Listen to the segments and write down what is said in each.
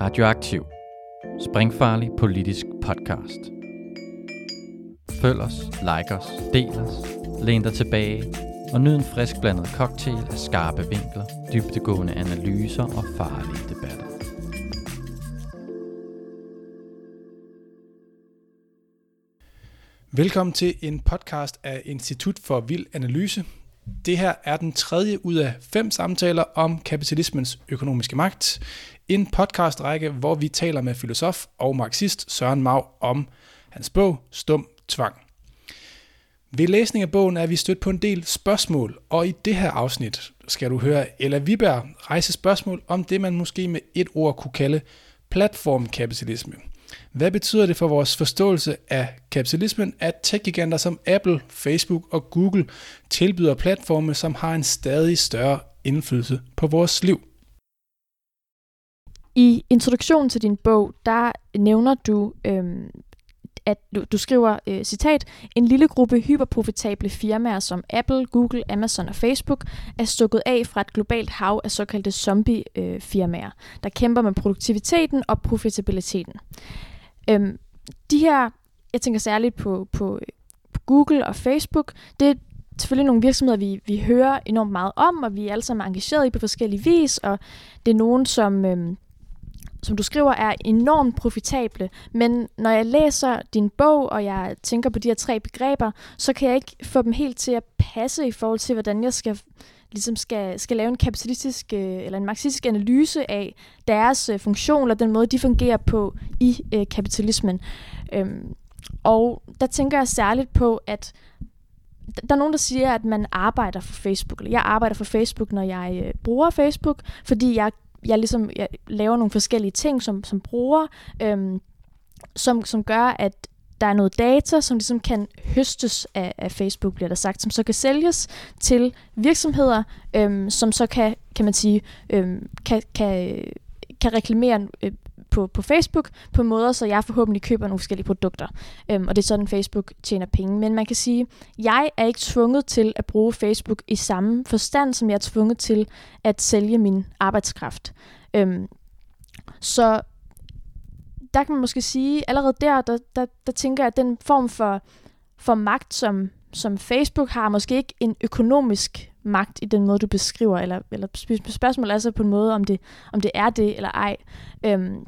Radioaktiv. Springfarlig politisk podcast. Følg os, like os, del os, læn dig tilbage og nyd en frisk blandet cocktail af skarpe vinkler, dybtegående analyser og farlige debatter. Velkommen til en podcast af Institut for Vild Analyse. Det her er den tredje ud af fem samtaler om kapitalismens økonomiske magt. En podcastrække, hvor vi taler med filosof og marxist Søren Mau om hans bog Stum Tvang. Ved læsning af bogen er vi stødt på en del spørgsmål, og i det her afsnit skal du høre Ella Viberg rejse spørgsmål om det, man måske med et ord kunne kalde platformkapitalisme. Hvad betyder det for vores forståelse af kapitalismen, at tech-giganter som Apple, Facebook og Google tilbyder platforme, som har en stadig større indflydelse på vores liv? I introduktionen til din bog, der nævner du, øhm, at du, du skriver, øh, citat, en lille gruppe hyperprofitable firmaer som Apple, Google, Amazon og Facebook er stukket af fra et globalt hav af såkaldte zombie-firmaer, øh, der kæmper med produktiviteten og profitabiliteten. Øhm, de her, jeg tænker særligt på, på, på Google og Facebook, det er selvfølgelig nogle virksomheder, vi, vi hører enormt meget om, og vi er alle sammen engageret i på forskellige vis, og det er nogen, som... Øhm, som du skriver, er enormt profitable. Men når jeg læser din bog, og jeg tænker på de her tre begreber, så kan jeg ikke få dem helt til at passe i forhold til, hvordan jeg skal ligesom skal, skal lave en kapitalistisk øh, eller en marxistisk analyse af deres øh, funktion og den måde, de fungerer på i øh, kapitalismen. Øhm, og der tænker jeg særligt på, at der er nogen, der siger, at man arbejder for Facebook, jeg arbejder for Facebook, når jeg øh, bruger Facebook, fordi jeg jeg ligesom jeg laver nogle forskellige ting som, som bruger, øhm, som, som gør, at der er noget data, som ligesom kan høstes af, af Facebook, bliver der sagt, som så kan sælges til virksomheder, øhm, som så kan, kan man sige, øhm, kan, kan, kan reklamere øh, på, på Facebook på måder, så jeg forhåbentlig køber nogle forskellige produkter. Øhm, og det er sådan, Facebook tjener penge. Men man kan sige, jeg er ikke tvunget til at bruge Facebook i samme forstand, som jeg er tvunget til at sælge min arbejdskraft. Øhm, så der kan man måske sige, allerede der, der, der, der tænker jeg, at den form for, for magt, som, som Facebook har, måske ikke en økonomisk magt i den måde, du beskriver, eller, eller spørgsmålet er så på en måde, om det, om det er det eller ej. Øhm,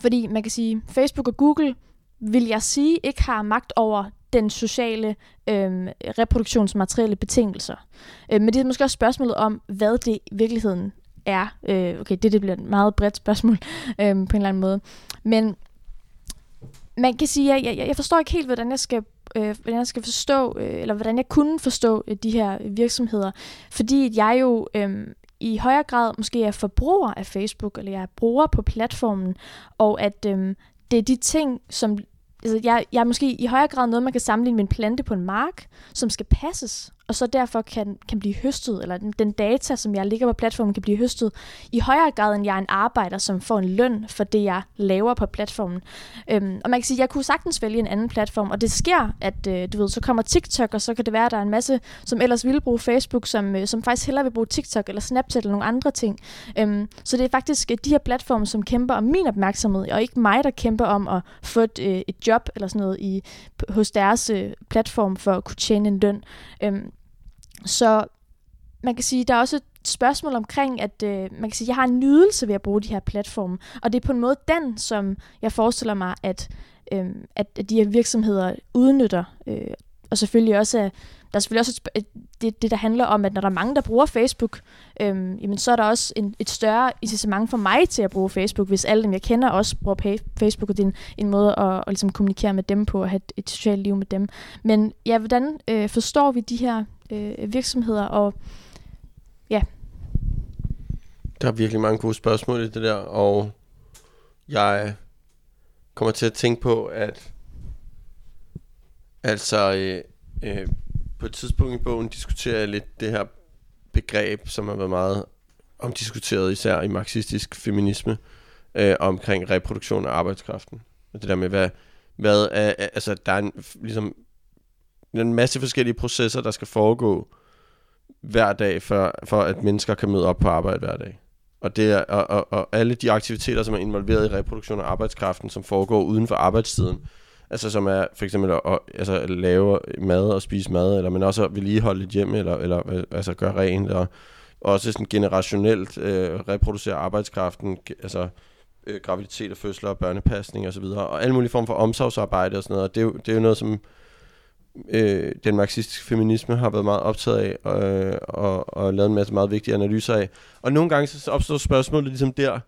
fordi man kan sige, Facebook og Google, vil jeg sige, ikke har magt over den sociale øhm, reproduktionsmaterielle betingelser. Øh, men det er måske også spørgsmålet om, hvad det i virkeligheden er. Øh, okay, det, det bliver et meget bredt spørgsmål øh, på en eller anden måde. Men man kan sige, at jeg, jeg, jeg forstår ikke helt, hvordan jeg skal øh, hvordan jeg skal forstå, øh, eller hvordan jeg kunne forstå øh, de her virksomheder. Fordi jeg jo øh, i højere grad måske er forbruger af Facebook, eller jeg er bruger på platformen, og at øh, det er de ting, som altså jeg, jeg er måske i højere grad noget, man kan sammenligne med en plante på en mark, som skal passes og så derfor kan, kan blive høstet, eller den, den data, som jeg ligger på platformen, kan blive høstet i højere grad, end jeg er en arbejder, som får en løn for det, jeg laver på platformen. Øhm, og man kan sige, at jeg kunne sagtens vælge en anden platform, og det sker, at øh, du ved, så kommer TikTok, og så kan det være, at der er en masse, som ellers ville bruge Facebook, som, øh, som faktisk hellere vil bruge TikTok eller Snapchat eller nogle andre ting. Øhm, så det er faktisk øh, de her platforme, som kæmper om min opmærksomhed, og ikke mig, der kæmper om at få et, øh, et job eller sådan noget i, hos deres øh, platform for at kunne tjene en løn. Øhm, så man kan sige, der er også et spørgsmål omkring, at øh, man kan sige, jeg har en nydelse ved at bruge de her platforme, og det er på en måde den, som jeg forestiller mig, at, øh, at de her virksomheder udnytter, øh, og selvfølgelig også, øh, der er selvfølgelig også et, det, det, der handler om, at når der er mange, der bruger Facebook, øhm, jamen, så er der også en, et større incitament for mig til at bruge Facebook, hvis alle dem, jeg kender, også bruger Facebook, og det er en, en måde at, at ligesom kommunikere med dem på, og have et, et socialt liv med dem. Men ja, hvordan øh, forstår vi de her øh, virksomheder, og ja. Der er virkelig mange gode spørgsmål i det der, og jeg kommer til at tænke på, at altså øh, øh, på et tidspunkt i bogen diskuterer jeg lidt det her begreb, som har været meget omdiskuteret, især i marxistisk feminisme, øh, omkring reproduktion af arbejdskraften. Og det der med, hvad, hvad er, altså der er en, ligesom en masse forskellige processer, der skal foregå hver dag, for, for at mennesker kan møde op på arbejde hver dag. Og, det er, og, og, og alle de aktiviteter, som er involveret i reproduktion af arbejdskraften, som foregår uden for arbejdstiden, altså som er for eksempel at, at, altså at lave mad og spise mad, eller men også at vedligeholde et hjem, eller, eller altså gøre rent, og også sådan generationelt øh, reproducere arbejdskraften, altså øh, graviditet og fødsler og børnepasning osv., og, og alle mulige former for omsorgsarbejde og sådan noget, og det er jo, det er jo noget, som øh, den marxistiske feminisme har været meget optaget af, øh, og, og lavet en masse meget vigtige analyser af. Og nogle gange så opstår spørgsmålet ligesom der,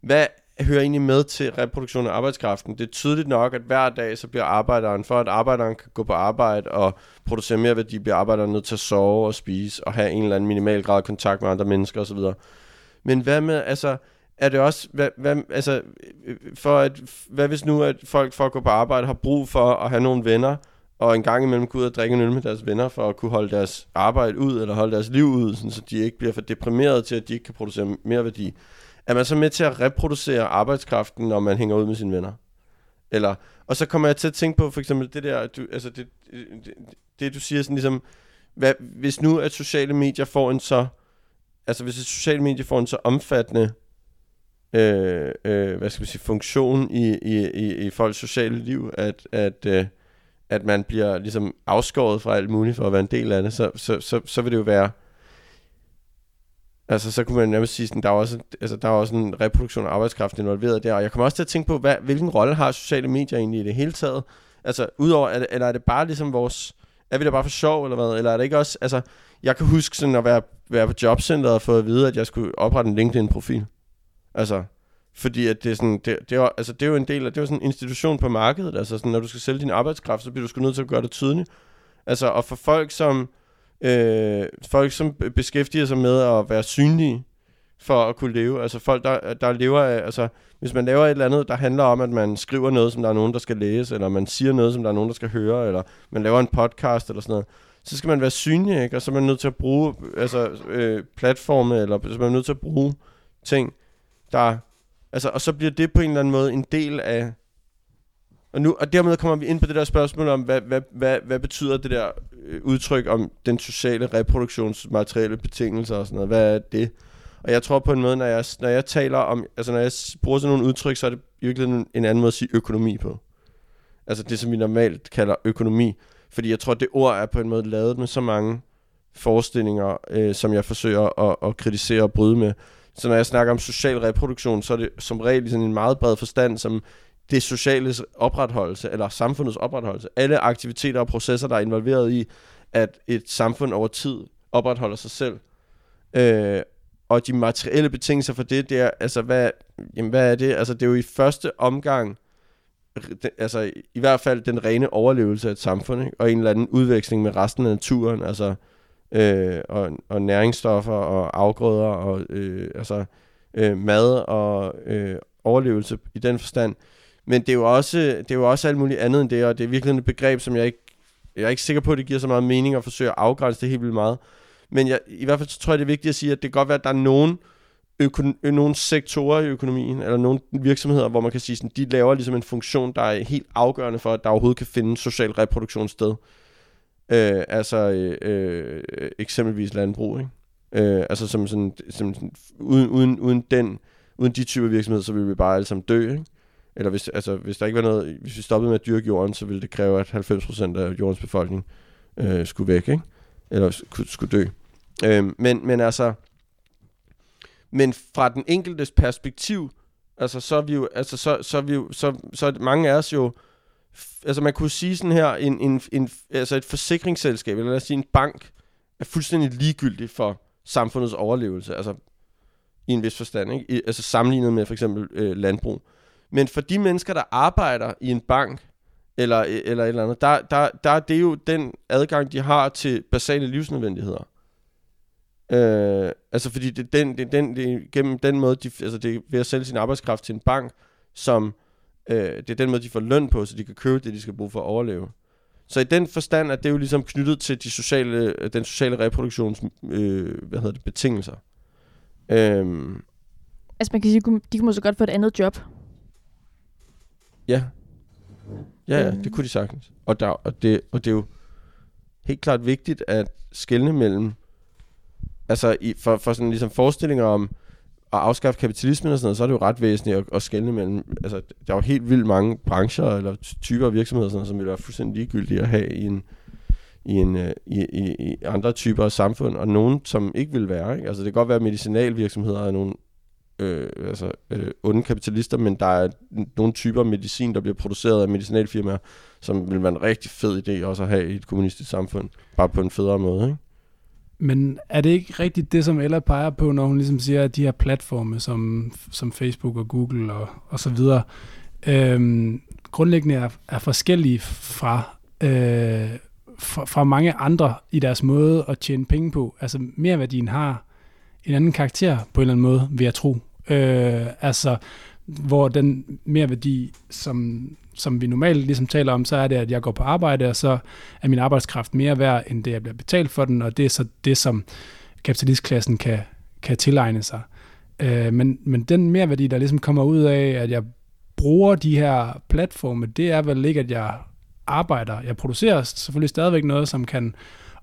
hvad hører egentlig med til reproduktion af arbejdskraften? Det er tydeligt nok, at hver dag så bliver arbejderen, for at arbejderen kan gå på arbejde og producere mere værdi, bliver arbejderen nødt til at sove og spise og have en eller anden minimal grad af kontakt med andre mennesker osv. Men hvad med, altså, er det også, hvad, hvad, altså, øh, øh, for at, hvad hvis nu, at folk for at gå på arbejde har brug for at have nogle venner, og en gang imellem gå ud og drikke en øl med deres venner, for at kunne holde deres arbejde ud, eller holde deres liv ud, sådan, så de ikke bliver for deprimeret til, at de ikke kan producere mere værdi. Er man så med til at reproducere arbejdskraften, når man hænger ud med sine venner? Eller, og så kommer jeg til at tænke på for eksempel det der, du, altså det, det, det du siger sådan ligesom, hvad, hvis nu at sociale medier får en så, altså hvis et sociale medier får en så omfattende øh, øh, hvad skal man sige, funktion i, i, i, i folks sociale liv, at, at, øh, at man bliver ligesom afskåret fra alt muligt for at være en del af det, så, så, så, så vil det jo være, altså så kunne man nærmest sige, sådan, der er også, altså, der er også en reproduktion af arbejdskraft involveret der, og jeg kommer også til at tænke på, hvad, hvilken rolle har sociale medier egentlig i det hele taget? Altså, udover, er det, eller er det bare ligesom vores, er vi der bare for sjov, eller hvad? Eller er det ikke også, altså, jeg kan huske sådan at være, være på jobcenteret og få at vide, at jeg skulle oprette en LinkedIn-profil. Altså, fordi at det er sådan, det, det, er, altså det er jo en del af, det er jo sådan en institution på markedet, altså sådan, når du skal sælge din arbejdskraft, så bliver du sgu nødt til at gøre det tydeligt. Altså, og for folk som, øh, folk som beskæftiger sig med at være synlige, for at kunne leve, altså folk, der, der lever af, altså hvis man laver et eller andet, der handler om, at man skriver noget, som der er nogen, der skal læse, eller man siger noget, som der er nogen, der skal høre, eller man laver en podcast eller sådan noget, så skal man være synlig, ikke? og så er man nødt til at bruge altså, øh, platforme, eller så er man nødt til at bruge ting, der Altså, og så bliver det på en eller anden måde en del af... Og, nu, og dermed kommer vi ind på det der spørgsmål om, hvad, hvad, hvad, hvad betyder det der øh, udtryk om den sociale reproduktionsmaterielle betingelser og sådan noget? Hvad er det? Og jeg tror på en måde, når jeg, når jeg taler om, altså når jeg bruger sådan nogle udtryk, så er det virkelig en, en anden måde at sige økonomi på. Altså det, som vi normalt kalder økonomi. Fordi jeg tror, det ord er på en måde lavet med så mange forestillinger, øh, som jeg forsøger at, at kritisere og bryde med. Så når jeg snakker om social reproduktion, så er det som regel sådan en meget bred forstand, som det sociale opretholdelse, eller samfundets opretholdelse. Alle aktiviteter og processer, der er involveret i, at et samfund over tid opretholder sig selv. Øh, og de materielle betingelser for det, det er, altså, hvad, jamen, hvad er det? Altså, det er jo i første omgang, det, altså, i hvert fald den rene overlevelse af et samfund, ikke? og en eller anden udveksling med resten af naturen, altså, øh, og, og næringsstoffer og afgrøder og øh, altså, øh, mad og øh, overlevelse i den forstand. Men det er jo også, det er jo også alt muligt andet end det, og det er virkelig et begreb, som jeg ikke, jeg er ikke sikker på, at det giver så meget mening at forsøge at afgrænse det helt vildt meget. Men jeg, i hvert fald så tror jeg, det er vigtigt at sige, at det kan godt være, at der er nogen, øko- øh, nogle sektorer i økonomien, eller nogle virksomheder, hvor man kan sige, at de laver ligesom en funktion, der er helt afgørende for, at der overhovedet kan finde social reproduktion sted. Øh, altså øh, øh, eksempelvis landbrug, ikke? Øh, altså som sådan, som sådan uden, uden, uden den, uden de typer virksomheder, så ville vi bare alle sammen dø, ikke? Eller hvis, altså, hvis der ikke var noget, hvis vi stoppede med at dyrke jorden, så ville det kræve, at 90% af jordens befolkning øh, skulle væk, ikke? Eller skulle, skulle dø. Øh, men, men altså, men fra den enkeltes perspektiv, altså så er vi jo, altså så, så er vi jo, så, så er mange af os jo, altså man kunne sige sådan her, en, en, en, altså et forsikringsselskab, eller lad os sige en bank, er fuldstændig ligegyldig for samfundets overlevelse, altså i en vis forstand, ikke? I, altså sammenlignet med for eksempel øh, landbrug. Men for de mennesker, der arbejder i en bank, eller, øh, eller et eller andet, der, der, der er det jo den adgang, de har til basale livsnødvendigheder. Øh, altså fordi det er den, det den, det gennem den måde, de, altså det er ved at sælge sin arbejdskraft til en bank, som Øh, det er den måde, de får løn på, så de kan købe det, de skal bruge for at overleve. Så i den forstand er det jo ligesom knyttet til de sociale, den sociale reproduktions øh, hvad hedder det, betingelser. Øhm. Altså man kan sige, de kunne måske godt få et andet job. Ja. Ja, ja, det kunne de sagtens. Og, der, og, det, og det er jo helt klart vigtigt at skelne mellem, altså i, for, for sådan ligesom forestillinger om, afskaffe kapitalismen og sådan noget, så er det jo ret væsentligt at, at skelne mellem, altså der er jo helt vildt mange brancher eller typer af virksomheder, sådan noget, som vil være fuldstændig ligegyldige at have i en, i, en, øh, i, i, i andre typer af samfund, og nogen, som ikke vil være. Ikke? Altså det kan godt være, at medicinalvirksomheder er nogle øh, altså, øh, onde kapitalister, men der er nogle typer medicin, der bliver produceret af medicinalfirmaer, som vil være en rigtig fed idé også at have i et kommunistisk samfund, bare på en federe måde. Ikke? Men er det ikke rigtigt det, som Ella peger på, når hun ligesom siger, at de her platforme som, som Facebook og Google og, og så videre, øhm, grundlæggende er, er forskellige fra, øh, fra, fra mange andre i deres måde at tjene penge på. Altså merværdien har en anden karakter på en eller anden måde, vil jeg tro. Øh, altså, hvor den merværdi, som, som vi normalt ligesom taler om, så er det, at jeg går på arbejde, og så er min arbejdskraft mere værd, end det, jeg bliver betalt for den, og det er så det, som kapitalistklassen kan, kan tilegne sig. Øh, men, men den merværdi, der ligesom kommer ud af, at jeg bruger de her platforme, det er vel ikke, at jeg arbejder. Jeg producerer selvfølgelig stadigvæk noget, som kan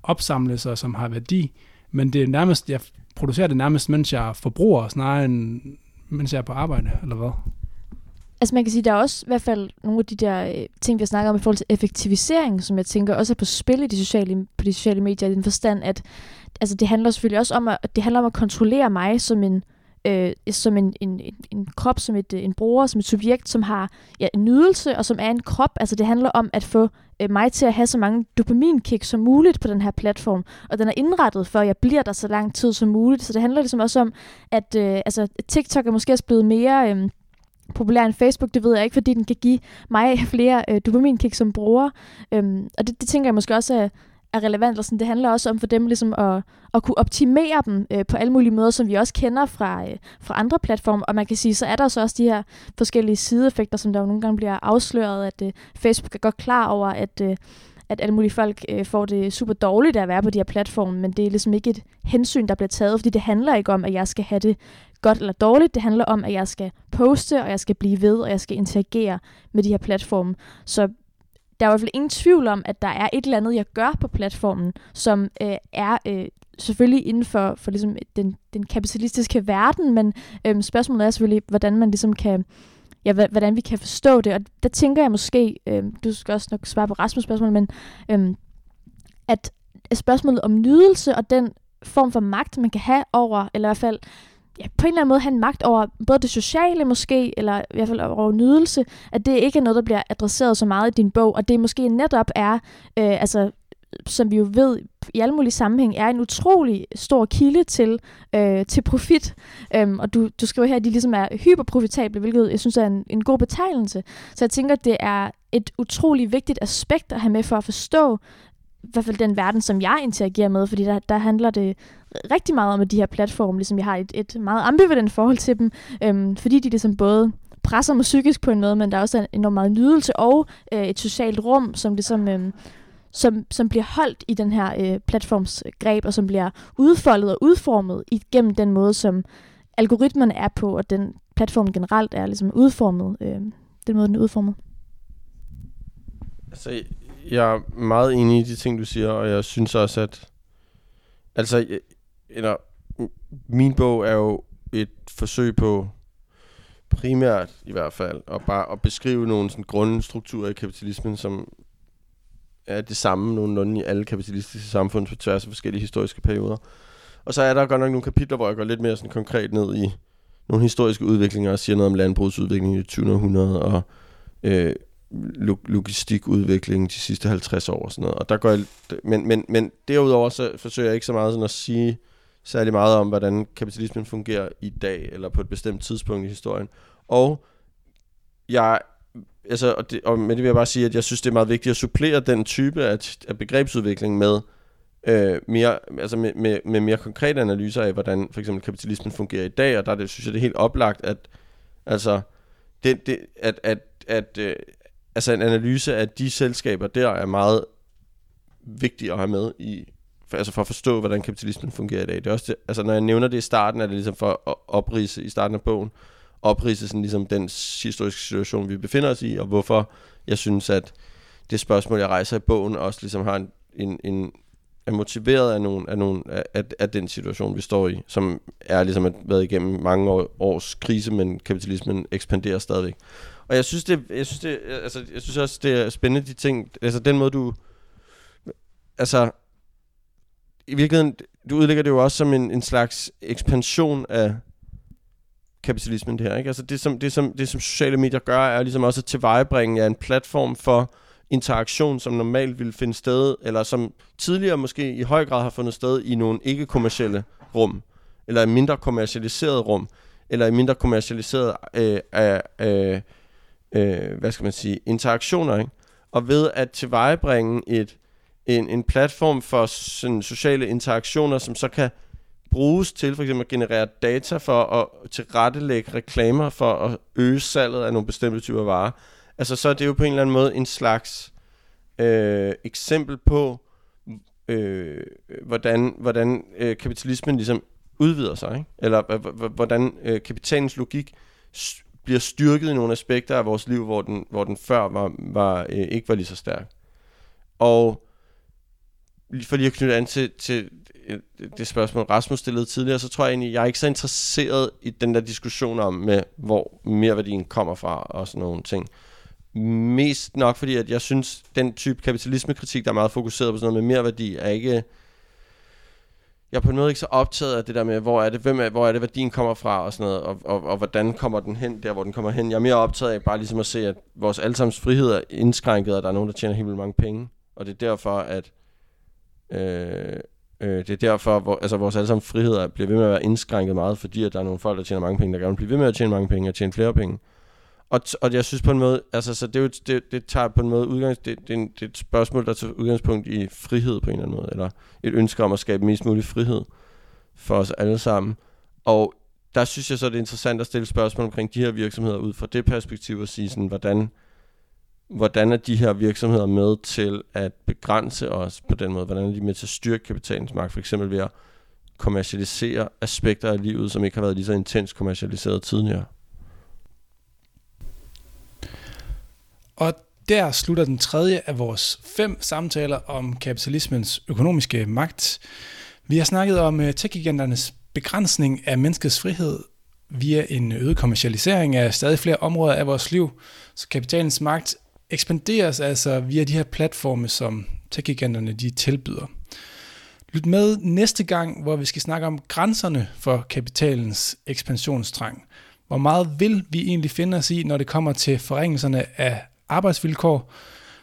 opsamles og som har værdi, men det er nærmest, jeg producerer det nærmest, mens jeg forbruger, snarere end mens jeg er på arbejde, eller hvad? Altså man kan sige, der er også i hvert fald nogle af de der øh, ting, vi har snakket om i forhold til effektivisering, som jeg tænker også er på spil i de sociale, på de sociale medier, i den forstand, at altså, det handler selvfølgelig også om at, det handler om at kontrollere mig som en, øh, som en, en, en, en krop, som et, øh, en bruger, som et subjekt, som har ja, en nydelse, og som er en krop. Altså det handler om at få øh, mig til at have så mange dopaminkick som muligt på den her platform. Og den er indrettet for, at jeg bliver der så lang tid som muligt. Så det handler ligesom også om, at øh, altså, TikTok er måske også blevet mere... Øh, populær end Facebook, det ved jeg ikke, fordi den kan give mig flere øh, dopaminkick som bruger. Øhm, og det, det tænker jeg måske også er, er relevant. Og sådan, det handler også om for dem ligesom at, at kunne optimere dem øh, på alle mulige måder, som vi også kender fra, øh, fra andre platforme. Og man kan sige, så er der så også de her forskellige sideeffekter, som der jo nogle gange bliver afsløret, at øh, Facebook er godt klar over, at, øh, at alle mulige folk øh, får det super dårligt at være på de her platforme, men det er ligesom ikke et hensyn, der bliver taget, fordi det handler ikke om, at jeg skal have det godt eller dårligt. Det handler om, at jeg skal poste, og jeg skal blive ved, og jeg skal interagere med de her platforme. Så der er i hvert fald ingen tvivl om, at der er et eller andet, jeg gør på platformen, som øh, er øh, selvfølgelig inden for, for ligesom den, den kapitalistiske verden, men øh, spørgsmålet er selvfølgelig, hvordan man ligesom kan ja, hvordan vi kan forstå det. Og der tænker jeg måske, øh, du skal også nok svare på Rasmus' spørgsmål, men øh, at spørgsmålet om nydelse og den form for magt, man kan have over, eller i hvert fald ja, på en eller anden måde have en magt over både det sociale måske, eller i hvert fald over nydelse, at det ikke er noget, der bliver adresseret så meget i din bog, og det måske netop er, øh, altså som vi jo ved i alle mulige sammenhæng, er en utrolig stor kilde til, øh, til profit. Øhm, og du, du skriver her, at de ligesom er hyperprofitable, hvilket jeg synes er en, en god betegnelse. Så jeg tænker, at det er et utrolig vigtigt aspekt at have med for at forstå, i hvert fald den verden, som jeg interagerer med, fordi der, der handler det rigtig meget om, at de her platforme, ligesom jeg har et, et meget ambivalent forhold til dem, øhm, fordi de ligesom både presser mig psykisk på en måde, men der er også en enormt meget nydelse og øh, et socialt rum, som ligesom... Øh, som, som bliver holdt i den her øh, platformsgreb, og som bliver udfoldet og udformet igennem den måde, som algoritmerne er på, og den platform generelt er ligesom udformet, øh, den måde, den er udformet. Altså, jeg er meget enig i de ting, du siger, og jeg synes også, at altså, eller, min bog er jo et forsøg på primært i hvert fald, og bare at beskrive nogle sådan grundstrukturer i kapitalismen, som er det samme nogenlunde i alle kapitalistiske samfund på tværs af forskellige historiske perioder. Og så er der godt nok nogle kapitler, hvor jeg går lidt mere sådan konkret ned i nogle historiske udviklinger og siger noget om landbrugsudviklingen i det 20. århundrede og øh, logistikudviklingen de sidste 50 år og sådan noget. Og der går jeg, men, men, men derudover så forsøger jeg ikke så meget sådan at sige særlig meget om, hvordan kapitalismen fungerer i dag, eller på et bestemt tidspunkt i historien. Og jeg altså, og, det, og med det vil jeg bare sige, at jeg synes, det er meget vigtigt at supplere den type af, af begrebsudvikling med, øh, mere, altså med, med, med mere konkrete analyser af, hvordan for eksempel kapitalismen fungerer i dag, og der det, synes jeg, det er helt oplagt, at, altså, det, det, at, at, at øh, altså en analyse af de selskaber der er meget vigtig at have med i, for, altså for at forstå, hvordan kapitalismen fungerer i dag. Det er også det, altså når jeg nævner det i starten, er det ligesom for at oprise i starten af bogen, oprise sådan ligesom den historiske situation, vi befinder os i, og hvorfor jeg synes, at det spørgsmål, jeg rejser i bogen, også ligesom har en, en, en er motiveret af, nogen, af, nogen, af, af, af den situation, vi står i, som er ligesom at været igennem mange år, års krise, men kapitalismen ekspanderer stadigvæk. Og jeg synes, det, jeg synes, det, altså, jeg synes også, det er spændende, de ting, altså den måde, du, altså, i virkeligheden, du udlægger det jo også som en, en slags ekspansion af kapitalismen, det her, ikke? Altså det som, det, som, det, som sociale medier gør, er ligesom også at tilvejebringe en platform for interaktion, som normalt ville finde sted, eller som tidligere måske i høj grad har fundet sted i nogle ikke-kommercielle rum, eller i mindre kommercialiseret rum, eller i mindre kommercialiseret øh, øh, øh, øh, hvad skal man sige, interaktioner, ikke? Og ved at tilvejebringe et, en, en platform for sådan sociale interaktioner, som så kan bruges til for eksempel at generere data for at tilrettelægge reklamer for at øge salget af nogle bestemte typer varer. Altså så er det jo på en eller anden måde en slags øh, eksempel på, øh, hvordan, hvordan øh, kapitalismen ligesom udvider sig, ikke? eller hvordan øh, kapitalens logik bliver styrket i nogle aspekter af vores liv, hvor den, hvor den før var, var øh, ikke var lige så stærk. Og for lige at knytte an til, til øh, det spørgsmål, Rasmus stillede tidligere, så tror jeg egentlig, jeg er ikke så interesseret i den der diskussion om, med, hvor merværdien kommer fra og sådan nogle ting. Mest nok fordi, at jeg synes, den type kapitalismekritik, der er meget fokuseret på sådan noget med merværdi, er ikke... Jeg er på en måde ikke så optaget af det der med, hvor er det, hvem er, hvor er det værdien kommer fra og sådan noget, og, og, og, hvordan kommer den hen der, hvor den kommer hen. Jeg er mere optaget af bare ligesom at se, at vores allesammens frihed er indskrænket, og der er nogen, der tjener helt vildt mange penge. Og det er derfor, at øh, Øh, det er derfor, hvor, altså vores allesammens friheder bliver ved med at være indskrænket meget, fordi at der er nogle folk, der tjener mange penge, der gerne vil blive ved med at tjene mange penge og tjene flere penge. Og, og jeg synes på en måde, altså så det, er jo, det, det tager på en måde udgangs, det, det, er en, det er et spørgsmål, der tager udgangspunkt i frihed på en eller anden måde, eller et ønske om at skabe mest mulig frihed for os alle sammen. Og der synes jeg så, det er interessant at stille spørgsmål omkring de her virksomheder ud fra det perspektiv og sige sådan, hvordan, hvordan er de her virksomheder med til at begrænse os på den måde? Hvordan er de med til at styrke kapitalens magt, for eksempel ved at kommercialisere aspekter af livet, som ikke har været lige så intens kommercialiseret tidligere? Og der slutter den tredje af vores fem samtaler om kapitalismens økonomiske magt. Vi har snakket om øh, tech begrænsning af menneskets frihed via en øget kommercialisering af stadig flere områder af vores liv, så kapitalens magt ekspanderes altså via de her platforme, som tech-giganterne de tilbyder. Lyt med næste gang, hvor vi skal snakke om grænserne for kapitalens ekspansionstrang. Hvor meget vil vi egentlig finde os i, når det kommer til forringelserne af arbejdsvilkår?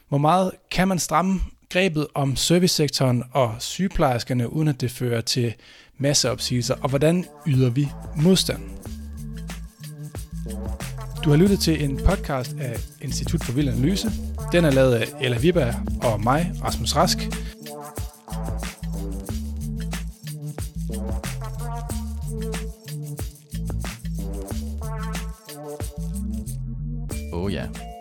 Hvor meget kan man stramme grebet om servicesektoren og sygeplejerskerne, uden at det fører til masseopsigelser? Og hvordan yder vi modstand? Du har lyttet til en podcast af Institut for Vild Analyse. Den er lavet af Ella Viberg og mig, Rasmus Rask. Oh ja.